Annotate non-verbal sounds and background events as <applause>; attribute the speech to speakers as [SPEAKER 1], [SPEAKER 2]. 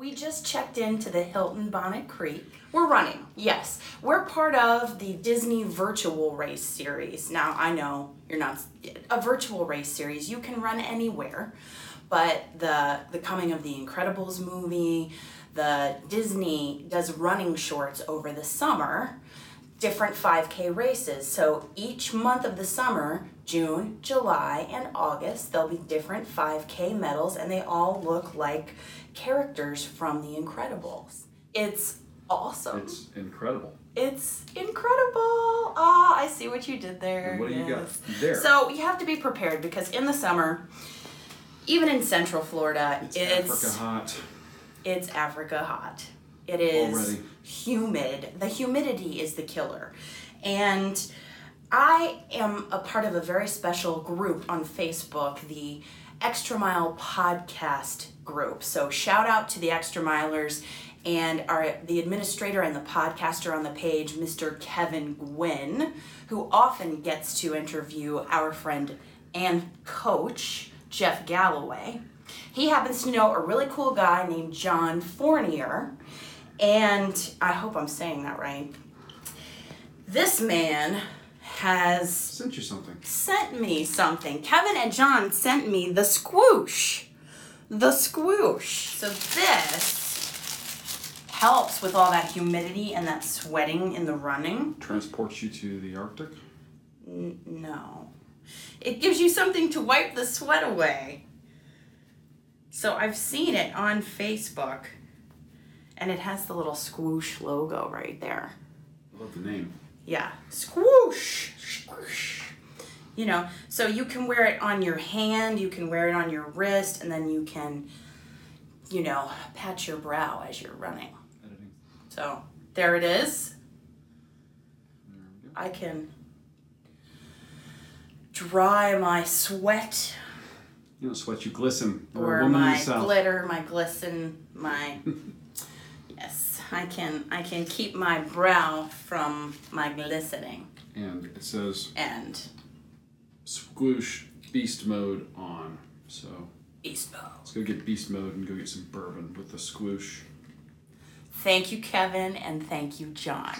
[SPEAKER 1] We just checked into the Hilton Bonnet Creek. We're running, yes. We're part of the Disney Virtual Race Series. Now, I know you're not a virtual race series. You can run anywhere, but the the coming of the Incredibles movie, the Disney does running shorts over the summer, different 5K races. So each month of the summer, June, July, and August, there'll be different 5K medals, and they all look like characters from The Incredibles. It's awesome.
[SPEAKER 2] It's incredible.
[SPEAKER 1] It's incredible. Ah, I see what you did there.
[SPEAKER 2] And what do you got there?
[SPEAKER 1] So you have to be prepared because in the summer, even in Central Florida,
[SPEAKER 2] It's,
[SPEAKER 1] it's
[SPEAKER 2] Africa hot.
[SPEAKER 1] it's Africa hot. It is
[SPEAKER 2] Already.
[SPEAKER 1] humid. The humidity is the killer. And I am a part of a very special group on Facebook, the Extra Mile Podcast group. So shout out to the Extra Milers and our the administrator and the podcaster on the page, Mr. Kevin Gwin, who often gets to interview our friend and coach, Jeff Galloway. He happens to know a really cool guy named John Fournier, and I hope I'm saying that right. This man has
[SPEAKER 2] Sent you something.
[SPEAKER 1] sent me something. Kevin and John sent me the Sqoosh. The Sqoosh. So this helps with all that humidity and that sweating in the running.
[SPEAKER 2] Transports you to the Arctic.
[SPEAKER 1] N- no. It gives you something to wipe the sweat away. So I've seen it on Facebook. And it has the little Sqoosh logo right there.
[SPEAKER 2] I love the name.
[SPEAKER 1] Yeah, Sqoosh, Sqoosh. You know, so you can wear it on your hand, you can wear it on your wrist, and then you can, you know, pat your brow as you're running.
[SPEAKER 2] Editing.
[SPEAKER 1] So there it is.
[SPEAKER 2] There.
[SPEAKER 1] I can dry my sweat
[SPEAKER 2] You don't sweat, you glisten.
[SPEAKER 1] Or
[SPEAKER 2] in
[SPEAKER 1] my glitter, my glisten, my <laughs> yes, I can I can keep my brow from my glistening
[SPEAKER 2] And it says
[SPEAKER 1] and
[SPEAKER 2] Sqoosh beast mode on. So
[SPEAKER 1] beast mode.
[SPEAKER 2] let's go get beast mode and go get some bourbon with the Sqoosh.
[SPEAKER 1] Thank you, Kevin, and thank you, John.